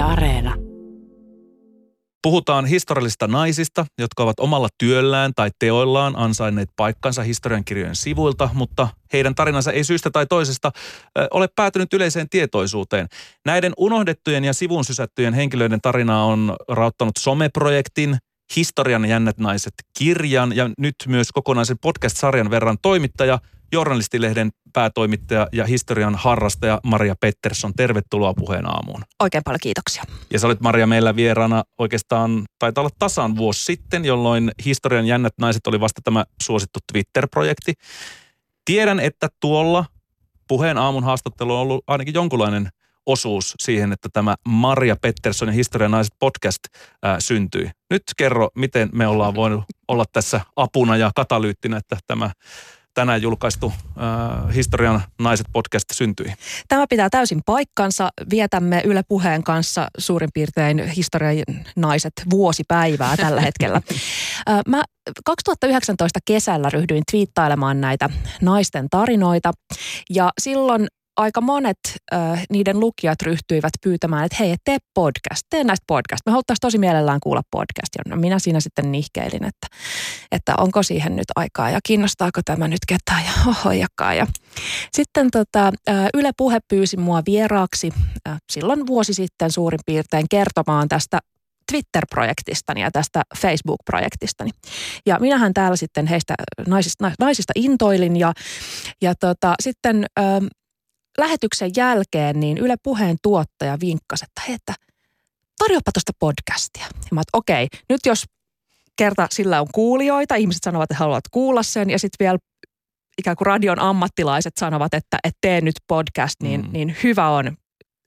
Areena. Puhutaan historiallisista naisista, jotka ovat omalla työllään tai teoillaan ansainneet paikkansa historiankirjojen sivuilta, mutta heidän tarinansa ei syystä tai toisesta ole päätynyt yleiseen tietoisuuteen. Näiden unohdettujen ja sivun sysättyjen henkilöiden tarina on rauttanut someprojektin, historian jännät naiset kirjan ja nyt myös kokonaisen podcast-sarjan verran toimittaja – journalistilehden päätoimittaja ja historian harrastaja Maria Pettersson. Tervetuloa puheen aamuun. Oikein paljon kiitoksia. Ja sä olit Maria meillä vieraana oikeastaan, taitaa olla tasan vuosi sitten, jolloin historian jännät naiset oli vasta tämä suosittu Twitter-projekti. Tiedän, että tuolla puheen aamun haastattelu on ollut ainakin jonkunlainen osuus siihen, että tämä Maria Pettersson ja Historian naiset podcast ää, syntyi. Nyt kerro, miten me ollaan voinut olla tässä apuna ja katalyyttinä, että tämä tänään julkaistu äh, Historian naiset podcast syntyi. Tämä pitää täysin paikkansa. Vietämme Yle Puheen kanssa suurin piirtein Historian naiset vuosipäivää tällä hetkellä. Äh, mä 2019 kesällä ryhdyin twiittailemaan näitä naisten tarinoita ja silloin aika monet äh, niiden lukijat ryhtyivät pyytämään, että hei, tee podcast, tee näistä podcast. Me haluttaisiin tosi mielellään kuulla podcastia. No minä siinä sitten nihkeilin, että, että onko siihen nyt aikaa ja kiinnostaako tämä nyt ketään ja hohojakaan. Ja sitten tota, äh, Yle Puhe pyysi mua vieraaksi äh, silloin vuosi sitten suurin piirtein kertomaan tästä Twitter-projektistani ja tästä Facebook-projektistani. Ja minähän täällä sitten heistä naisista, naisista intoilin ja, ja tota, sitten ähm, lähetyksen jälkeen niin Yle Puheen tuottaja vinkkasi, että hei, että tarjoapa tuosta podcastia. Ja mä että okei, nyt jos kerta sillä on kuulijoita, ihmiset sanovat, että haluavat kuulla sen ja sitten vielä ikään kuin radion ammattilaiset sanovat, että, että tee nyt podcast, niin, mm. niin hyvä on.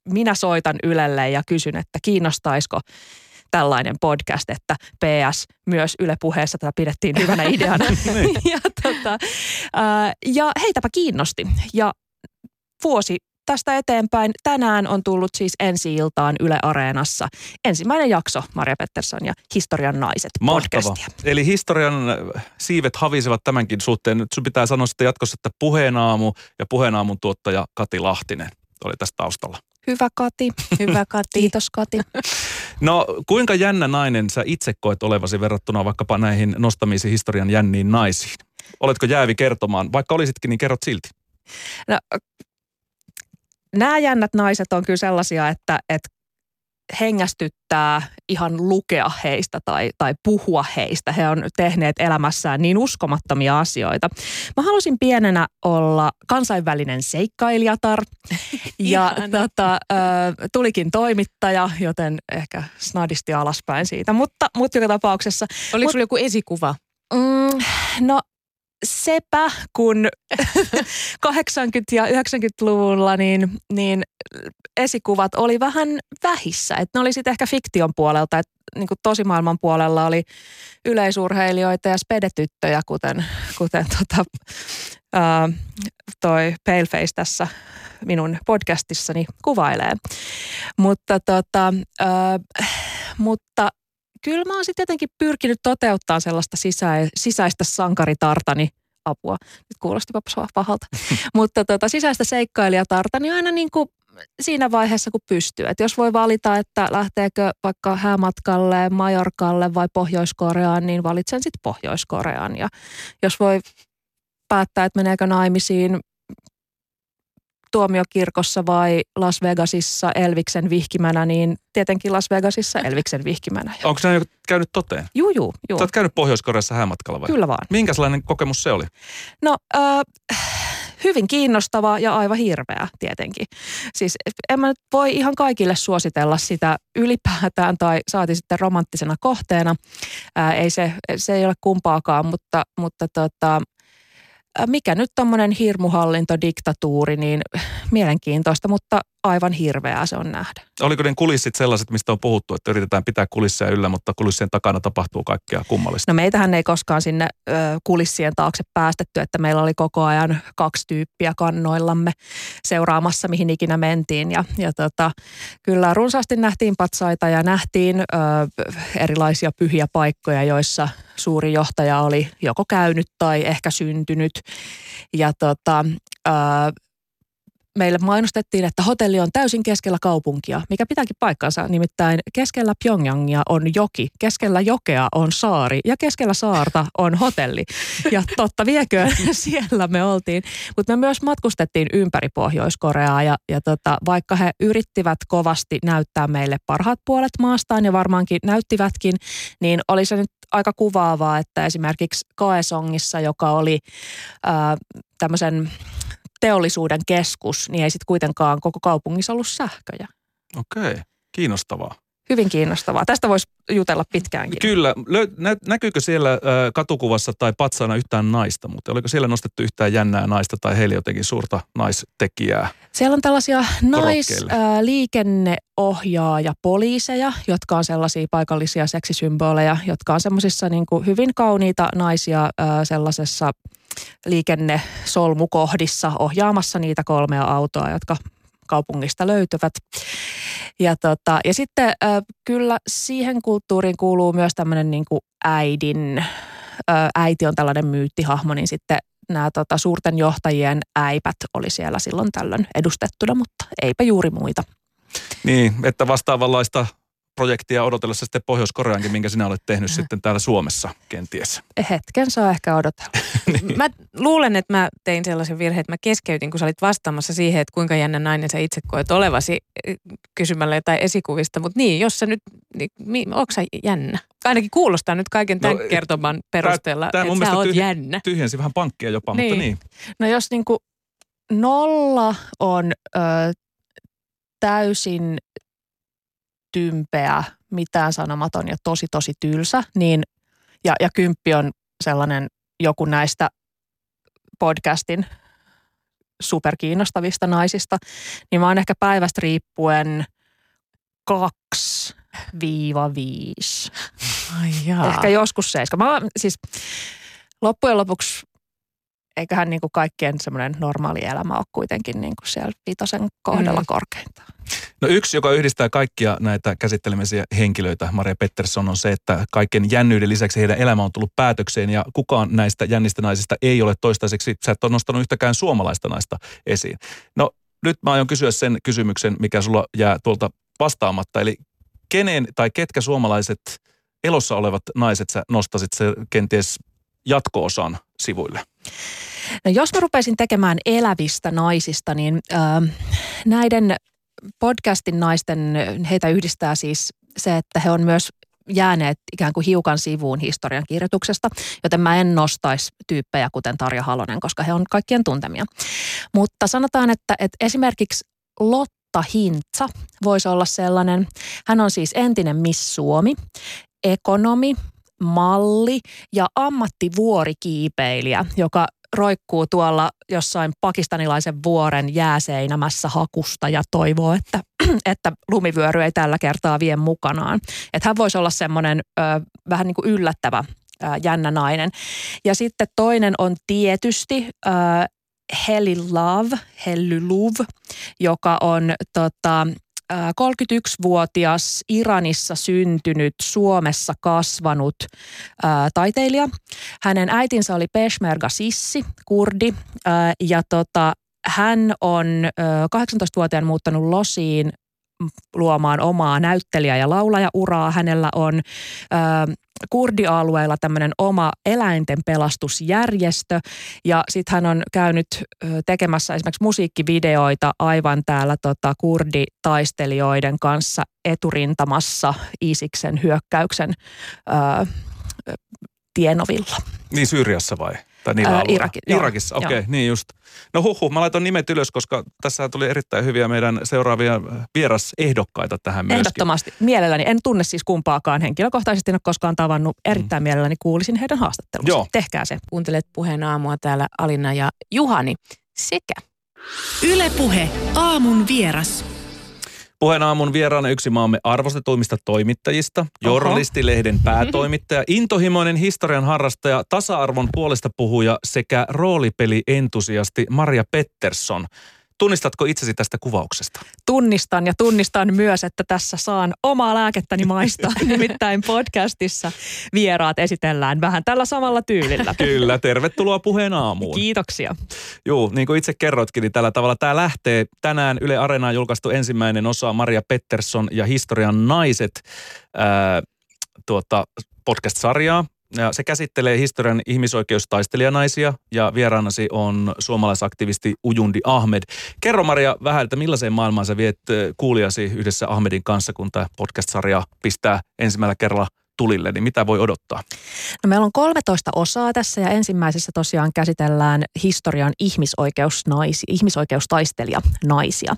Minä soitan Ylelle ja kysyn, että kiinnostaisiko tällainen podcast, että PS myös Yle puheessa tätä pidettiin hyvänä ideana. Niin. ja, tota, ää, ja heitäpä kiinnosti. Ja vuosi tästä eteenpäin. Tänään on tullut siis ensi iltaan Yle Areenassa ensimmäinen jakso Maria Pettersson ja Historian naiset Mahtava. podcastia. Eli historian äh, siivet havisevat tämänkin suhteen. Nyt sun pitää sanoa sitten jatkossa, että puheenaamu ja puheenaamun tuottaja Kati Lahtinen oli tässä taustalla. Hyvä Kati, hyvä Kati. Kiitos Kati. No kuinka jännä nainen sä itse koet olevasi verrattuna vaikkapa näihin nostamisiin historian jänniin naisiin? Oletko jäävi kertomaan? Vaikka olisitkin, niin kerrot silti. No, nämä jännät naiset on kyllä sellaisia, että, että hengästyttää ihan lukea heistä tai, tai puhua heistä. He on tehneet elämässään niin uskomattomia asioita. Mä halusin pienenä olla kansainvälinen seikkailijatar ja tota, äh, tulikin toimittaja, joten ehkä snadisti alaspäin siitä, mutta, mutta joka tapauksessa. Oliko sulla joku esikuva? Mm, no sepä, kun 80- ja 90-luvulla niin, niin esikuvat oli vähän vähissä. Et ne oli sitten ehkä fiktion puolelta, että niin tosi maailman puolella oli yleisurheilijoita ja spedetyttöjä, kuten, kuten tota, ää, toi Paleface tässä minun podcastissani kuvailee. Mutta, tota, ää, mutta kyllä mä oon sitten jotenkin pyrkinyt toteuttaa sellaista sisä, sisäistä sankaritartani apua. Nyt kuulosti pahalta. Mutta tota, sisäistä seikkailijatartani aina niin kuin siinä vaiheessa, kun pystyy. Et jos voi valita, että lähteekö vaikka häämatkalle, Majorkalle vai Pohjois-Koreaan, niin valitsen sitten Pohjois-Korean. Ja jos voi päättää, että meneekö naimisiin tuomiokirkossa vai Las Vegasissa Elviksen vihkimänä, niin tietenkin Las Vegasissa Elviksen vihkimänä. Onko se käynyt toteen? Juu, juu, juu. Sä oot käynyt Pohjois-Koreassa häämatkalla vai? Kyllä vaan. Minkälainen kokemus se oli? No, äh, hyvin kiinnostava ja aivan hirveä tietenkin. Siis en mä nyt voi ihan kaikille suositella sitä ylipäätään tai saati sitten romanttisena kohteena. Ää, ei se, se ei ole kumpaakaan, mutta, mutta tota, mikä nyt tämmöinen hirmuhallintodiktatuuri, niin mielenkiintoista, mutta aivan hirveää se on nähdä. Oliko ne kulissit sellaiset, mistä on puhuttu, että yritetään pitää kulisseja yllä, mutta kulissien takana tapahtuu kaikkea kummallista? No meitähän ei koskaan sinne ö, kulissien taakse päästetty, että meillä oli koko ajan kaksi tyyppiä kannoillamme seuraamassa, mihin ikinä mentiin. Ja, ja tota, kyllä runsaasti nähtiin patsaita ja nähtiin ö, erilaisia pyhiä paikkoja, joissa suuri johtaja oli joko käynyt tai ehkä syntynyt. Ja tota, ö, meille mainostettiin, että hotelli on täysin keskellä kaupunkia, mikä pitääkin paikkansa. Nimittäin keskellä Pyongyangia on joki, keskellä jokea on saari ja keskellä saarta on hotelli. Ja totta viekö, siellä me oltiin. Mutta me myös matkustettiin ympäri Pohjois-Koreaa ja, ja tota, vaikka he yrittivät kovasti näyttää meille parhaat puolet maastaan ja varmaankin näyttivätkin, niin oli se nyt aika kuvaavaa, että esimerkiksi Kaesongissa, joka oli ää, tämmöisen teollisuuden keskus, niin ei sitten kuitenkaan koko kaupungissa ollut sähköjä. Okei, kiinnostavaa. Hyvin kiinnostavaa. Tästä voisi jutella pitkäänkin. Kyllä. Lö- näkyykö siellä katukuvassa tai patsaana yhtään naista, mutta oliko siellä nostettu yhtään jännää naista tai heillä jotenkin suurta naistekijää? Siellä on tällaisia naisliikenneohjaaja poliiseja, jotka on sellaisia paikallisia seksisymboleja, jotka on semmoisissa niin hyvin kauniita naisia äh, sellaisessa liikennesolmukohdissa ohjaamassa niitä kolmea autoa, jotka kaupungista löytyvät. Ja, tota, ja sitten kyllä siihen kulttuuriin kuuluu myös tämmöinen niin äidin, äiti on tällainen myyttihahmo, niin sitten nämä tota, suurten johtajien äipät oli siellä silloin tällöin edustettuna, mutta eipä juuri muita. Niin, että vastaavanlaista projektia odotellessa sitten Pohjois-Koreankin, minkä sinä olet tehnyt sitten täällä Suomessa kenties? Hetken saa ehkä odotella. niin. Mä luulen, että mä tein sellaisen virheen, että mä keskeytin, kun sä olit vastaamassa siihen, että kuinka jännä nainen sä itse koet olevasi eh, kysymällä jotain esikuvista. Mutta niin, jos sä nyt, niin, onko sä jännä? Ainakin kuulostaa nyt kaiken tämän no, kertoman perusteella, tää, tää että sä oot tyhj- jännä. Tyhjensi vähän pankkia jopa, niin. mutta niin. No jos niinku nolla on ö, täysin tympeä, mitään sanomaton ja tosi tosi tylsä, niin ja, ja kymppi on sellainen joku näistä podcastin superkiinnostavista naisista, niin mä oon ehkä päivästä riippuen kaksi viiva viisi. Ehkä joskus seiska. Mä oon, siis loppujen lopuksi eiköhän niin kuin kaikkien semmoinen normaali elämä ole kuitenkin niin kuin siellä viitosen kohdalla mm. korkeintaan. No yksi, joka yhdistää kaikkia näitä käsittelemisiä henkilöitä, Maria Pettersson, on se, että kaiken jännyyden lisäksi heidän elämä on tullut päätökseen ja kukaan näistä jännistä naisista ei ole toistaiseksi, sä et ole nostanut yhtäkään suomalaista naista esiin. No nyt mä aion kysyä sen kysymyksen, mikä sulla jää tuolta vastaamatta, eli kenen tai ketkä suomalaiset elossa olevat naiset sä nostasit se kenties jatko-osan sivuille? No jos mä rupeisin tekemään elävistä naisista, niin äh, näiden podcastin naisten, heitä yhdistää siis se, että he on myös jääneet ikään kuin hiukan sivuun historian kirjoituksesta, joten mä en nostaisi tyyppejä kuten Tarja Halonen, koska he on kaikkien tuntemia. Mutta sanotaan, että, että esimerkiksi Lotta Hintsa voisi olla sellainen. Hän on siis entinen Miss Suomi, ekonomi, malli ja ammattivuorikiipeilijä, joka roikkuu tuolla jossain pakistanilaisen vuoren jääseinämässä hakusta ja toivoo, että, että lumivyöry ei tällä kertaa vie mukanaan. Että hän voisi olla semmoinen ö, vähän niin kuin yllättävä ö, jännä nainen. Ja sitten toinen on tietysti ö, Heli Love, Helly Love, joka on tota, 31-vuotias Iranissa syntynyt, Suomessa kasvanut ää, taiteilija. Hänen äitinsä oli Peshmerga Sissi, kurdi, ää, ja tota, hän on ää, 18-vuotiaan muuttanut Losiin luomaan omaa näyttelijä- ja laulajauraa. Hänellä on ää, kurdialueella tämmöinen oma eläinten pelastusjärjestö ja sitten hän on käynyt tekemässä esimerkiksi musiikkivideoita aivan täällä tota, kurditaistelijoiden kanssa eturintamassa Isiksen hyökkäyksen ää, tienovilla. Niin Syyriassa vai? Tai niillä Ää, Iraki, Irakissa, okei, okay, niin just. No huhu, mä laitan nimet ylös, koska tässä tuli erittäin hyviä meidän seuraavia vierasehdokkaita tähän myöskin. Ehdottomasti, mielelläni. En tunne siis kumpaakaan henkilökohtaisesti, en ole koskaan tavannut. Erittäin mm. mielelläni kuulisin heidän haastattelunsa. Joo. Tehkää se. Kuuntelet puheen aamua täällä Alina ja Juhani sekä Ylepuhe aamun vieras. Puheen aamun vieraana yksi maamme arvostetuimmista toimittajista, Journalistilehden päätoimittaja, intohimoinen historian harrastaja, tasa-arvon puolesta puhuja sekä roolipelientusiasti Maria Pettersson. Tunnistatko itsesi tästä kuvauksesta? Tunnistan ja tunnistan myös, että tässä saan omaa lääkettäni maistaa. Nimittäin podcastissa vieraat esitellään vähän tällä samalla tyylillä. Kyllä, tervetuloa puheen aamuun. Kiitoksia. Joo, niin kuin itse kerroitkin, niin tällä tavalla tämä lähtee tänään Yle Areenaan julkaistu ensimmäinen osa Maria Pettersson ja Historian naiset ää, tuota, podcast-sarjaa. Ja se käsittelee historian ihmisoikeustaistelijanaisia ja vieraanasi on suomalaisaktivisti Ujundi Ahmed. Kerro Maria vähän, että millaiseen maailmaan sä viet kuulijasi yhdessä Ahmedin kanssa, kun tämä podcast-sarja pistää ensimmäisellä kerralla tulille, niin mitä voi odottaa? No meillä on 13 osaa tässä ja ensimmäisessä tosiaan käsitellään historian ihmisoikeusnaisia, ihmisoikeustaistelija naisia.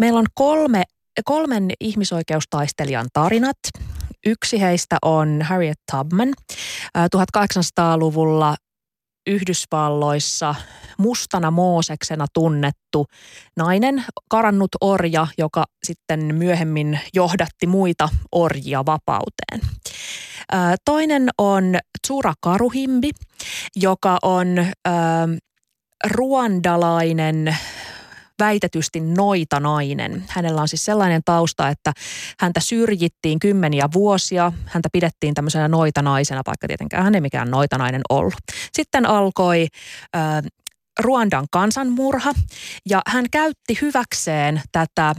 Meillä on kolme, kolmen ihmisoikeustaistelijan tarinat. Yksi heistä on Harriet Tubman, 1800-luvulla Yhdysvalloissa mustana Mooseksena tunnettu nainen, karannut orja, joka sitten myöhemmin johdatti muita orjia vapauteen. Toinen on Tsura Karuhimbi, joka on ruandalainen väitetysti noita nainen. Hänellä on siis sellainen tausta, että häntä syrjittiin kymmeniä vuosia. Häntä pidettiin tämmöisenä noitanaisena, vaikka tietenkään hän ei mikään noitanainen ollut. Sitten alkoi äh, Ruandan kansanmurha ja hän käytti hyväkseen tätä äh,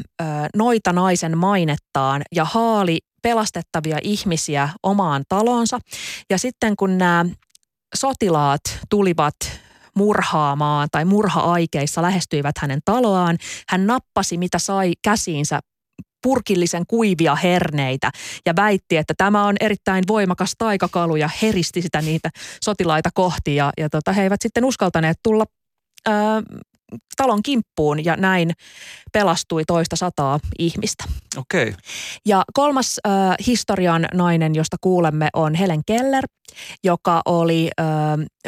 noita naisen mainettaan ja haali pelastettavia ihmisiä omaan talonsa. Ja sitten kun nämä sotilaat tulivat murhaamaan tai murha-aikeissa lähestyivät hänen taloaan. Hän nappasi mitä sai käsiinsä purkillisen kuivia herneitä ja väitti, että tämä on erittäin voimakas taikakalu ja heristi sitä niitä sotilaita kohti ja, ja tota, he eivät sitten uskaltaneet tulla ää, talon kimppuun ja näin pelastui toista sataa ihmistä. Okei. Okay. Ja kolmas äh, historian nainen, josta kuulemme, on Helen Keller, joka oli äh,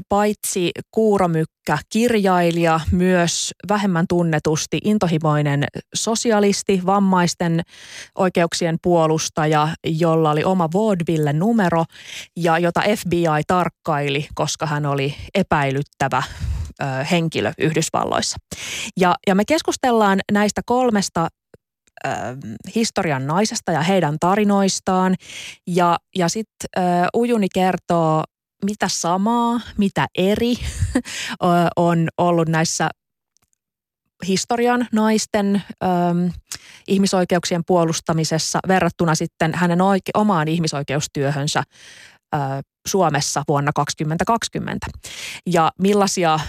paitsi kuuromykkä kirjailija, myös vähemmän tunnetusti intohimoinen sosialisti, vammaisten oikeuksien puolustaja, jolla oli oma vaudeville-numero ja jota FBI tarkkaili, koska hän oli epäilyttävä henkilö Yhdysvalloissa. Ja, ja me keskustellaan näistä kolmesta ö, historian naisesta ja heidän tarinoistaan. Ja, ja sitten Ujuni kertoo, mitä samaa, mitä eri on ollut näissä historian naisten ö, ihmisoikeuksien puolustamisessa verrattuna sitten hänen oike- omaan ihmisoikeustyöhönsä ö, Suomessa vuonna 2020. Ja millaisia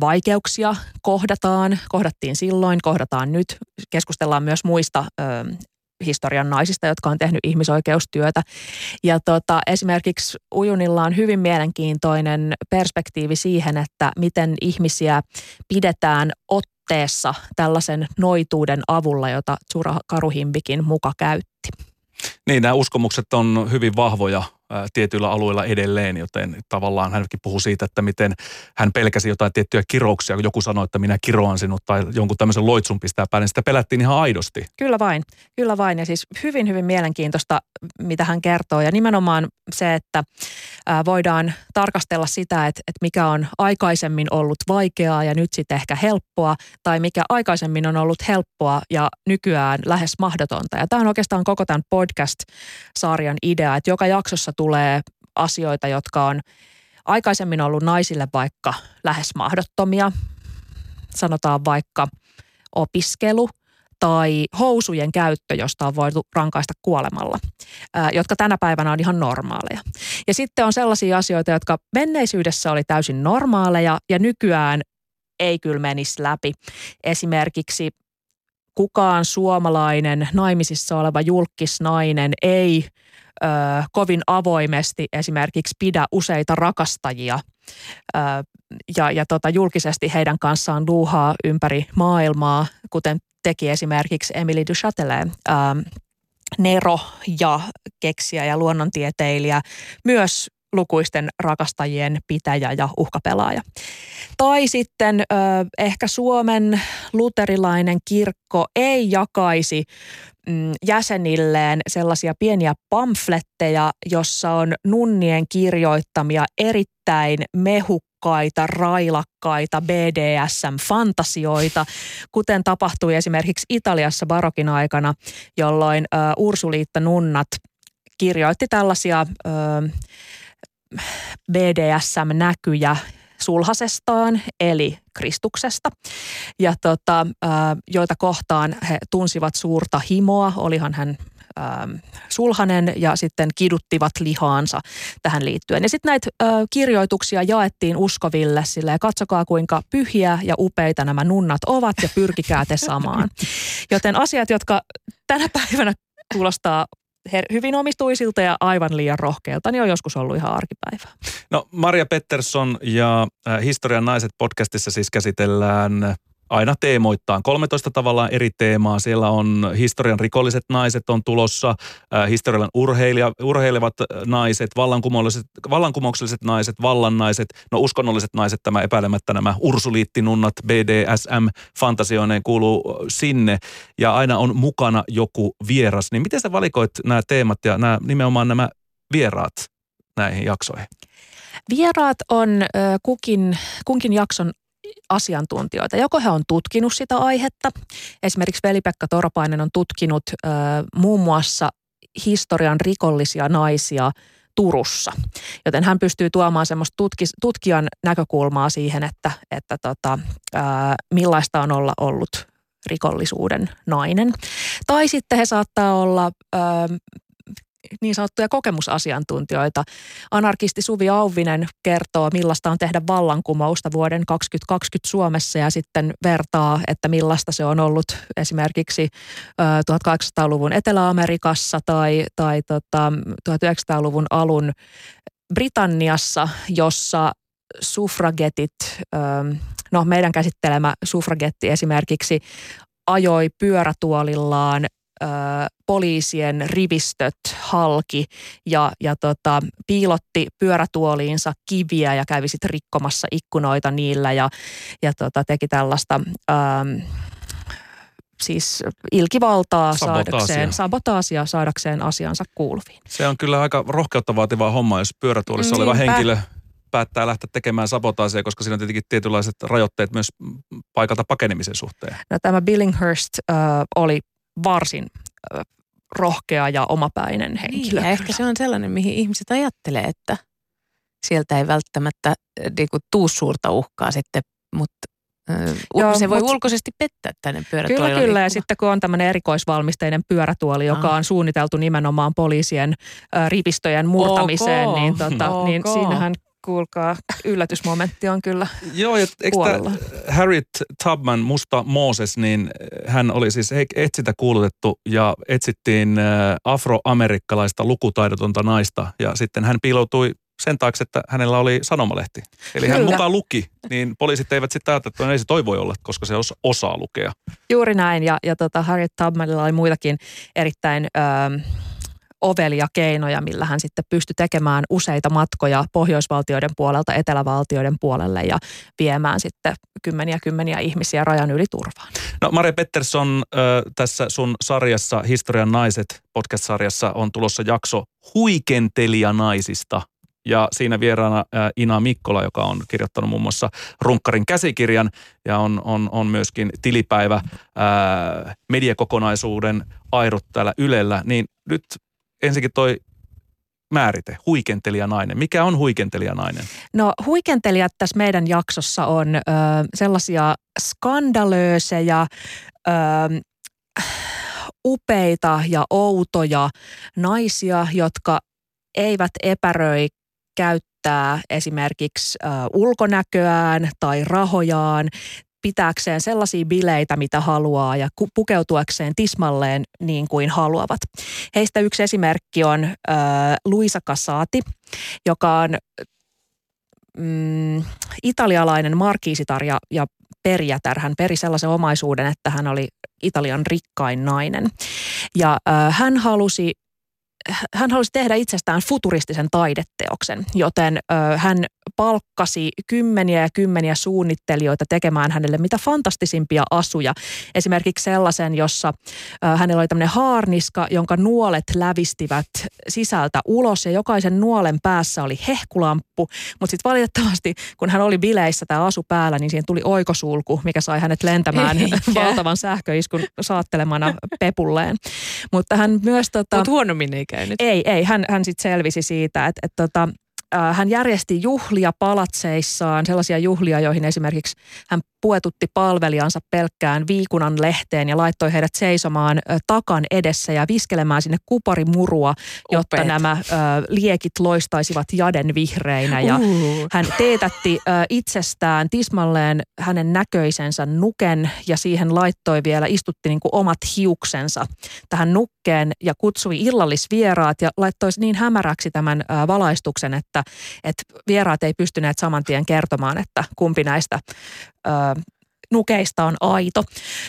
vaikeuksia kohdataan, kohdattiin silloin, kohdataan nyt. Keskustellaan myös muista historian naisista, jotka on tehnyt ihmisoikeustyötä. Ja tota, esimerkiksi Ujunilla on hyvin mielenkiintoinen perspektiivi siihen, että miten ihmisiä pidetään otteessa tällaisen noituuden avulla, jota Tsura Karuhimbikin muka käytti. Niin, nämä uskomukset on hyvin vahvoja tietyillä alueilla edelleen, joten tavallaan hänkin puhuu siitä, että miten hän pelkäsi jotain tiettyjä kirouksia, kun joku sanoi, että minä kiroan sinut tai jonkun tämmöisen loitsun pistää päälle, niin sitä pelättiin ihan aidosti. Kyllä vain, kyllä vain ja siis hyvin, hyvin mielenkiintoista, mitä hän kertoo ja nimenomaan se, että voidaan tarkastella sitä, että, että mikä on aikaisemmin ollut vaikeaa ja nyt sitten ehkä helppoa tai mikä aikaisemmin on ollut helppoa ja nykyään lähes mahdotonta. Ja tämä on oikeastaan koko tämän podcast-sarjan idea, että joka jaksossa tulee asioita, jotka on aikaisemmin ollut naisille vaikka lähes mahdottomia. Sanotaan vaikka opiskelu tai housujen käyttö, josta on voitu rankaista kuolemalla, jotka tänä päivänä on ihan normaaleja. Ja sitten on sellaisia asioita, jotka menneisyydessä oli täysin normaaleja ja nykyään ei kyllä menisi läpi. Esimerkiksi kukaan suomalainen naimisissa oleva julkisnainen ei ö, kovin avoimesti esimerkiksi pidä useita rakastajia ö, ja, ja tota, julkisesti heidän kanssaan luuhaa ympäri maailmaa, kuten teki esimerkiksi Emily du Châtelet, ö, Nero ja keksiä ja luonnontieteilijä, myös lukuisten rakastajien pitäjä ja uhkapelaaja. Tai sitten ö, ehkä Suomen luterilainen kirkko ei jakaisi mm, jäsenilleen sellaisia pieniä pamfletteja, jossa on nunnien kirjoittamia erittäin mehukkaita railakkaita BDSM-fantasioita, kuten tapahtui esimerkiksi Italiassa barokin aikana, jolloin ö, Ursuliitta-nunnat kirjoitti tällaisia ö, BDSM-näkyjä sulhasestaan, eli Kristuksesta, ja tota, joita kohtaan he tunsivat suurta himoa, olihan hän sulhanen ja sitten kiduttivat lihaansa tähän liittyen. Ja sitten näitä ö, kirjoituksia jaettiin uskoville sille ja katsokaa kuinka pyhiä ja upeita nämä nunnat ovat ja pyrkikää te samaan. Joten asiat, jotka tänä päivänä kuulostaa her- hyvin omistuisilta ja aivan liian rohkeilta, niin on joskus ollut ihan arkipäivää. No Maria Pettersson ja äh, Historian naiset podcastissa siis käsitellään aina teemoittaan. 13 tavallaan eri teemaa. Siellä on historian rikolliset naiset on tulossa, historian urheilija, urheilevat naiset, vallankumoukselliset, vallankumoukselliset naiset, vallannaiset, no uskonnolliset naiset, tämä epäilemättä nämä ursuliittinunnat, BDSM, fantasioineen kuuluu sinne ja aina on mukana joku vieras. Niin miten sä valikoit nämä teemat ja nämä, nimenomaan nämä vieraat näihin jaksoihin? Vieraat on kukin, kunkin jakson asiantuntijoita. Joko he on tutkinut sitä aihetta. Esimerkiksi Veli-Pekka Toropainen on tutkinut ö, muun muassa historian rikollisia naisia Turussa. Joten hän pystyy tuomaan semmoista tutkis, tutkijan näkökulmaa siihen, että, että tota, ö, millaista on olla ollut rikollisuuden nainen. Tai sitten he saattaa olla ö, niin sanottuja kokemusasiantuntijoita. Anarkisti Suvi Auvinen kertoo, millaista on tehdä vallankumousta vuoden 2020 Suomessa ja sitten vertaa, että millaista se on ollut esimerkiksi 1800-luvun Etelä-Amerikassa tai, tai tota 1900-luvun alun Britanniassa, jossa suffragetit, no meidän käsittelemä suffragetti esimerkiksi ajoi pyörätuolillaan ö, poliisien rivistöt halki ja, ja tota, piilotti pyörätuoliinsa kiviä ja kävi sitten rikkomassa ikkunoita niillä ja, ja tota, teki tällaista... Ö, siis ilkivaltaa sabotaasia. saadakseen, sabotaasia saadakseen asiansa kuuluviin. Se on kyllä aika rohkeutta vaativaa hommaa, jos pyörätuolissa Niinpä. oleva henkilö päättää lähteä tekemään sabotaasia, koska siinä on tietenkin tietynlaiset rajoitteet myös paikalta pakenemisen suhteen. No, tämä Billinghurst äh, oli varsin rohkea ja omapäinen henkilö. Niin, ja ehkä se on sellainen, mihin ihmiset ajattelee, että sieltä ei välttämättä niinku, tuu suurta uhkaa sitten, mutta Joo, se voi mut, ulkoisesti pettää tänne pyörätuolilla. Kyllä, kyllä. Ja sitten kun on tämmöinen erikoisvalmisteinen pyörätuoli, joka on suunniteltu nimenomaan poliisien äh, rivistöjen murtamiseen, okay. niin, tota, okay. niin siinähän kuulkaa, yllätysmomentti on kyllä Joo, ja Harriet Tubman, Musta Mooses, niin hän oli siis etsintä kuulutettu ja etsittiin äh, afroamerikkalaista lukutaidotonta naista ja sitten hän piiloutui sen taakse, että hänellä oli sanomalehti. Eli Kyllä. hän mukaan luki, niin poliisit eivät sitten ajattele, että no ei se toi voi olla, koska se osaa lukea. Juuri näin, ja, ja tota, Harriet Tubmanilla oli muitakin erittäin... Öö, ovelia keinoja, millä hän sitten pystyi tekemään useita matkoja pohjoisvaltioiden puolelta etelävaltioiden puolelle ja viemään sitten kymmeniä kymmeniä ihmisiä rajan yli turvaan. No Maria Pettersson, tässä sun sarjassa Historian naiset podcast-sarjassa on tulossa jakso huikentelijanaisista. Ja siinä vieraana Ina Mikkola, joka on kirjoittanut muun muassa Runkkarin käsikirjan ja on, on, on myöskin tilipäivä ää, mediakokonaisuuden airut täällä Ylellä. Niin nyt ensinnäkin toi määrite, huikentelijanainen. Mikä on huikentelijanainen? No huikentelijat tässä meidän jaksossa on ö, sellaisia skandalöösejä, ö, upeita ja outoja naisia, jotka eivät epäröi käyttää esimerkiksi ö, ulkonäköään tai rahojaan pitääkseen sellaisia bileitä, mitä haluaa ja pukeutuakseen tismalleen niin kuin haluavat. Heistä yksi esimerkki on äh, Luisa Casati, joka on mm, italialainen markiisitar ja, perijätär. Hän peri sellaisen omaisuuden, että hän oli Italian rikkain nainen. Ja äh, hän halusi hän halusi tehdä itsestään futuristisen taideteoksen, joten ö, hän palkkasi kymmeniä ja kymmeniä suunnittelijoita tekemään hänelle mitä fantastisimpia asuja. Esimerkiksi sellaisen, jossa ö, hänellä oli tämmöinen haarniska, jonka nuolet lävistivät sisältä ulos ja jokaisen nuolen päässä oli hehkulamppu. Mutta sitten valitettavasti, kun hän oli bileissä tämä asu päällä, niin siihen tuli oikosulku, mikä sai hänet lentämään valtavan sähköiskun saattelemana pepulleen. Mutta hän myös... Tota, Mutta huonommin ei käynyt. ei, ei. Hän, hän sitten selvisi siitä, että, että tota, äh, hän järjesti juhlia palatseissaan, sellaisia juhlia, joihin esimerkiksi hän puetutti palvelijansa pelkkään viikunan lehteen ja laittoi heidät seisomaan takan edessä ja viskelemään sinne kuparimurua, jotta Upeeta. nämä ö, liekit loistaisivat jaden vihreinä. Ja Uh. hän teetätti ö, itsestään tismalleen hänen näköisensä nuken ja siihen laittoi vielä, istutti niin kuin omat hiuksensa tähän nukkeen ja kutsui illallisvieraat ja laittoi niin hämäräksi tämän ö, valaistuksen, että, että vieraat ei pystyneet saman tien kertomaan, että kumpi näistä ö, nukeista on aito.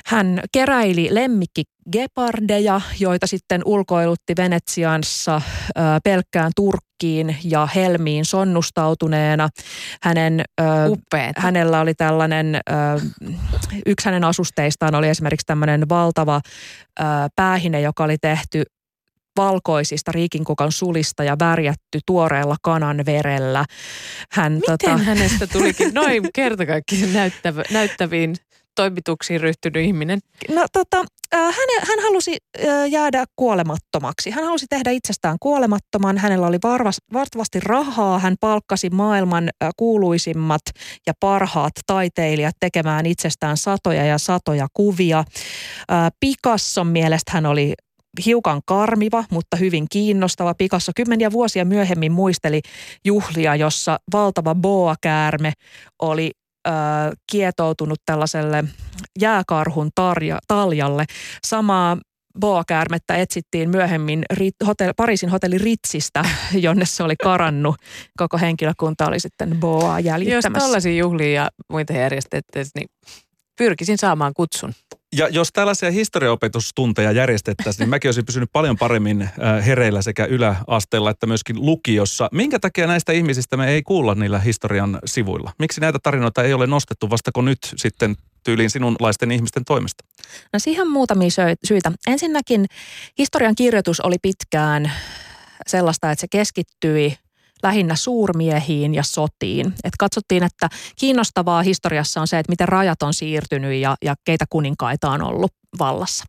Hän keräili lemmikki gepardeja, joita sitten ulkoilutti Venetsianssa ö, pelkkään Turkkiin ja helmiin sonnustautuneena. Hänen, Upeeta. hänellä oli tällainen, yksi hänen asusteistaan oli esimerkiksi tämmöinen valtava päähine, joka oli tehty valkoisista riikinkukan sulista ja värjätty tuoreella kanan verellä. Hän, Miten hänestä tulikin noin kertakaikkisen näyttävä, näyttäviin toimituksiin ryhtynyt ihminen? No tota, äh, hän, hän halusi äh, jäädä kuolemattomaksi. Hän halusi tehdä itsestään kuolemattoman. Hänellä oli varvas, vartavasti rahaa. Hän palkkasi maailman äh, kuuluisimmat ja parhaat taiteilijat tekemään itsestään satoja ja satoja kuvia. Picasson mielestä hän oli hiukan karmiva, mutta hyvin kiinnostava. Picasso kymmeniä vuosia myöhemmin muisteli juhlia, jossa valtava boa-käärme oli ö, kietoutunut tällaiselle jääkarhun tarja, taljalle. Samaa boa-käärmettä etsittiin myöhemmin Rit, hotell, Pariisin hotelli Ritsistä, jonne se oli karannut. Koko henkilökunta oli sitten Jos jäljittämässä. tällaisia juhlia ja muita järjestettäisiin, niin pyrkisin saamaan kutsun. Ja jos tällaisia historiaopetustunteja järjestettäisiin, niin mäkin olisin pysynyt paljon paremmin äh, hereillä sekä yläasteella että myöskin lukiossa. Minkä takia näistä ihmisistä me ei kuulla niillä historian sivuilla? Miksi näitä tarinoita ei ole nostettu vastako nyt sitten tyyliin sinunlaisten ihmisten toimesta? No siihen muutamia syitä. Ensinnäkin historian kirjoitus oli pitkään sellaista, että se keskittyi lähinnä suurmiehiin ja sotiin. Et katsottiin, että kiinnostavaa historiassa on se, että miten rajat on siirtynyt ja, ja keitä kuninkaita on ollut vallassa.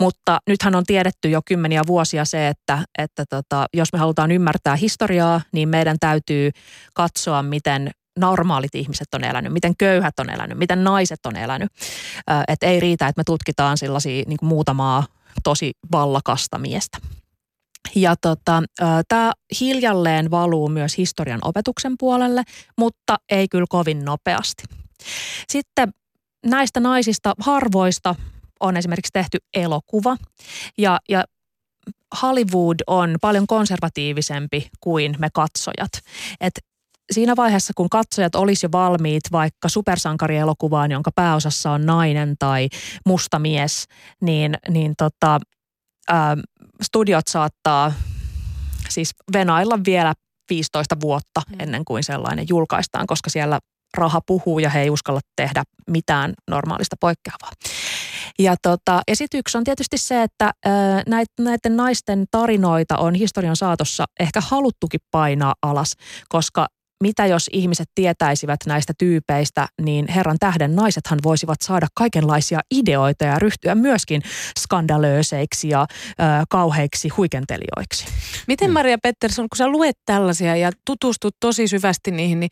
Mutta nythän on tiedetty jo kymmeniä vuosia se, että, että tota, jos me halutaan ymmärtää historiaa, niin meidän täytyy katsoa, miten normaalit ihmiset on elänyt, miten köyhät on elänyt, miten naiset on elänyt. Että ei riitä, että me tutkitaan sellaisia niin muutamaa tosi vallakasta miestä. Ja tota, tämä hiljalleen valuu myös historian opetuksen puolelle, mutta ei kyllä kovin nopeasti. Sitten näistä naisista harvoista on esimerkiksi tehty elokuva ja, ja Hollywood on paljon konservatiivisempi kuin me katsojat. Et siinä vaiheessa, kun katsojat olisi jo valmiit vaikka supersankarielokuvaan, jonka pääosassa on nainen tai musta mies, niin, niin tota, ää, studiot saattaa siis venailla vielä 15 vuotta ennen kuin sellainen julkaistaan, koska siellä raha puhuu ja he ei uskalla tehdä mitään normaalista poikkeavaa. Ja, tota, yksi on tietysti se, että näit, näiden naisten tarinoita on historian saatossa ehkä haluttukin painaa alas, koska mitä jos ihmiset tietäisivät näistä tyypeistä, niin herran tähden naisethan voisivat saada kaikenlaisia ideoita ja ryhtyä myöskin skandalööseiksi ja ö, kauheiksi huikentelijoiksi. Miten Maria Pettersson, kun sä luet tällaisia ja tutustut tosi syvästi niihin, niin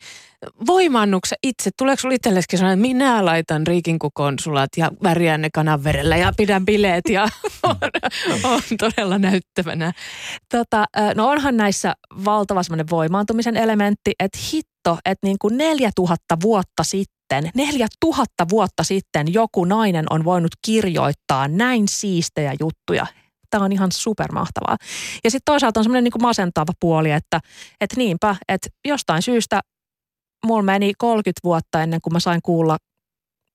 voimaannutko sä itse? Tuleeko sulla itsellesikin sellainen, että minä laitan riikinkukonsulat ja värjään ne kananverellä ja pidän bileet ja on, on todella näyttävänä. Tota, no onhan näissä valtava semmoinen voimaantumisen elementti, että hitto, että niin kuin 4000 vuotta sitten, 4000 vuotta sitten joku nainen on voinut kirjoittaa näin siistejä juttuja. Tämä on ihan supermahtavaa. Ja sitten toisaalta on semmoinen niin masentava puoli, että, että niinpä, että jostain syystä mulla meni 30 vuotta ennen kuin mä sain kuulla,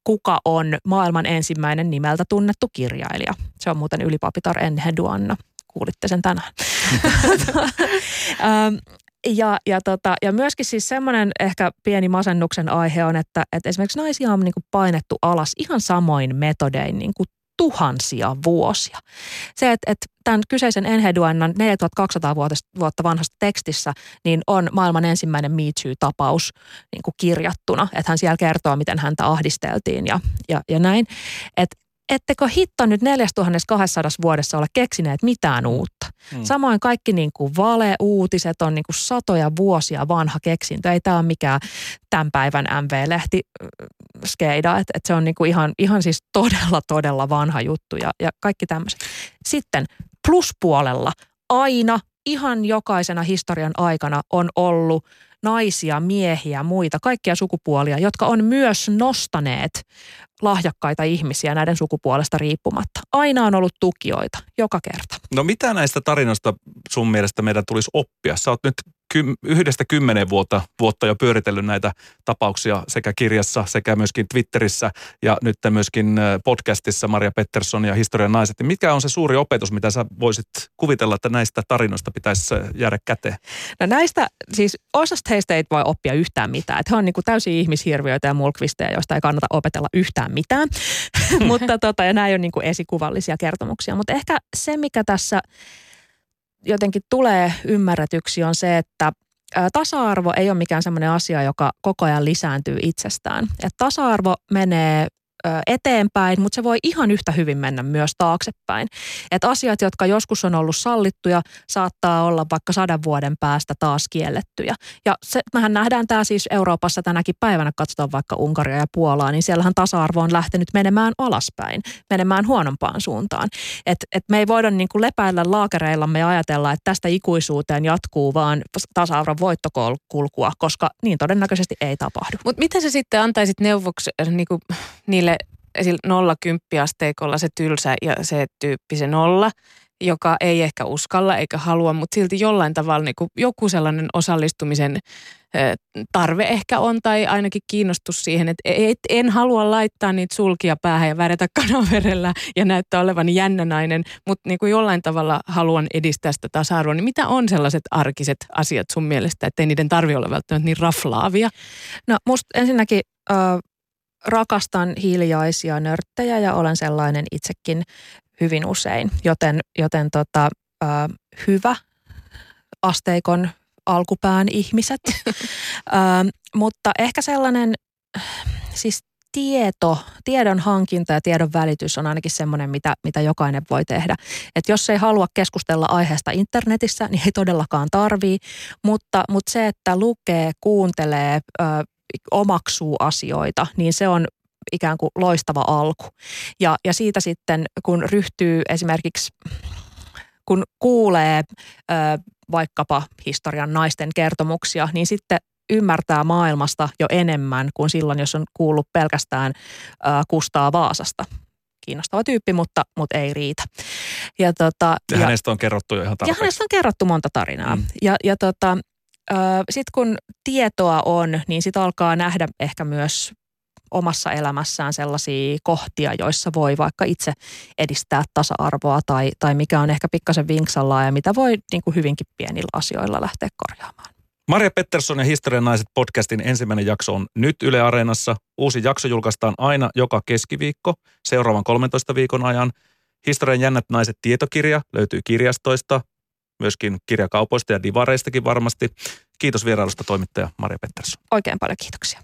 kuka on maailman ensimmäinen nimeltä tunnettu kirjailija. Se on muuten ylipapitar Enheduanna, kuulitte sen tänään. Ja, ja, tota, ja myöskin siis semmoinen ehkä pieni masennuksen aihe on, että, että esimerkiksi naisia on niin kuin painettu alas ihan samoin metodein niin kuin tuhansia vuosia. Se, että, että tämän kyseisen Enheduennan 4200 vuotta vanhasta tekstissä, niin on maailman ensimmäinen Me Too-tapaus niin kuin kirjattuna. Että hän siellä kertoo, miten häntä ahdisteltiin ja, ja, ja näin. Että ettekö hitto nyt 4200 vuodessa ole keksineet mitään uutta. Hmm. Samoin kaikki niin kuin valeuutiset on niin kuin satoja vuosia vanha keksintö. Ei tämä ole mikään tämän päivän MV-lehti skeida, että et se on niin kuin ihan, ihan siis todella, todella vanha juttu ja, ja kaikki tämmöiset. Sitten pluspuolella aina ihan jokaisena historian aikana on ollut naisia, miehiä, muita, kaikkia sukupuolia, jotka on myös nostaneet lahjakkaita ihmisiä näiden sukupuolesta riippumatta. Aina on ollut tukijoita, joka kerta. No mitä näistä tarinoista sun mielestä meidän tulisi oppia? Sä oot nyt yhdestä kymmenen vuotta, vuotta jo pyöritellyt näitä tapauksia sekä kirjassa sekä myöskin Twitterissä ja nyt myöskin podcastissa Maria Pettersson ja Historian naiset. Mikä on se suuri opetus, mitä sä voisit kuvitella, että näistä tarinoista pitäisi jäädä käteen? No näistä, siis osasta heistä ei voi oppia yhtään mitään. Että he on niin kuin täysin ihmishirviöitä ja mulkvisteja, joista ei kannata opetella yhtään mitään. Mutta tota, ja nämä ei ole niin kuin esikuvallisia kertomuksia. Mutta ehkä se, mikä tässä jotenkin tulee ymmärretyksi on se, että tasa-arvo ei ole mikään sellainen asia, joka koko ajan lisääntyy itsestään. Et tasa-arvo menee eteenpäin, mutta se voi ihan yhtä hyvin mennä myös taaksepäin. Et asiat, jotka joskus on ollut sallittuja, saattaa olla vaikka sadan vuoden päästä taas kiellettyjä. Ja se, mehän nähdään tämä siis Euroopassa tänäkin päivänä, katsotaan vaikka Unkaria ja Puolaa, niin siellähän tasa-arvo on lähtenyt menemään alaspäin, menemään huonompaan suuntaan. Et, et me ei voida niin kuin lepäillä laakereillamme ja ajatella, että tästä ikuisuuteen jatkuu vaan tasa-arvon voittokulkua, koska niin todennäköisesti ei tapahdu. Mutta mitä se sitten antaisit neuvoksi niin kuin niille esillä nolla kymppiasteikolla se tylsä ja se tyyppi se nolla, joka ei ehkä uskalla eikä halua, mutta silti jollain tavalla niin kuin joku sellainen osallistumisen tarve ehkä on tai ainakin kiinnostus siihen, että et, en halua laittaa niitä sulkia päähän ja värjätä kanaverellä ja näyttää olevan jännä nainen, mutta niin kuin jollain tavalla haluan edistää sitä tasa-arvoa. Niin mitä on sellaiset arkiset asiat sun mielestä, että ei niiden tarvi olla välttämättä niin raflaavia? No musta ensinnäkin äh, rakastan hiljaisia nörttejä ja olen sellainen itsekin hyvin usein, joten, joten tota, äh, hyvä asteikon alkupään ihmiset. äh, mutta ehkä sellainen, siis tieto, tiedon hankinta ja tiedon välitys on ainakin semmoinen, mitä, mitä jokainen voi tehdä. Et jos ei halua keskustella aiheesta internetissä, niin ei todellakaan tarvii, mutta, mutta se, että lukee, kuuntelee, ö, omaksuu asioita, niin se on ikään kuin loistava alku. Ja, ja siitä sitten, kun ryhtyy esimerkiksi, kun kuulee ö, vaikkapa historian naisten kertomuksia, niin sitten ymmärtää maailmasta jo enemmän kuin silloin, jos on kuullut pelkästään ö, Kustaa Vaasasta. Kiinnostava tyyppi, mutta, mutta ei riitä. Ja, tota, ja, ja hänestä on kerrottu jo ihan tarpeeksi. Ja hänestä on kerrottu monta tarinaa. Mm. Ja, ja tota, sitten kun tietoa on, niin sitten alkaa nähdä ehkä myös omassa elämässään sellaisia kohtia, joissa voi vaikka itse edistää tasa-arvoa tai, tai mikä on ehkä pikkasen vinksalla ja mitä voi niin kuin hyvinkin pienillä asioilla lähteä korjaamaan. Maria Pettersson ja Historian naiset podcastin ensimmäinen jakso on nyt Yle Areenassa. Uusi jakso julkaistaan aina joka keskiviikko seuraavan 13 viikon ajan. Historian jännät naiset tietokirja löytyy kirjastoista, myöskin kirjakaupoista ja divareistakin varmasti. Kiitos vierailusta toimittaja Maria Pettersson. Oikein paljon kiitoksia.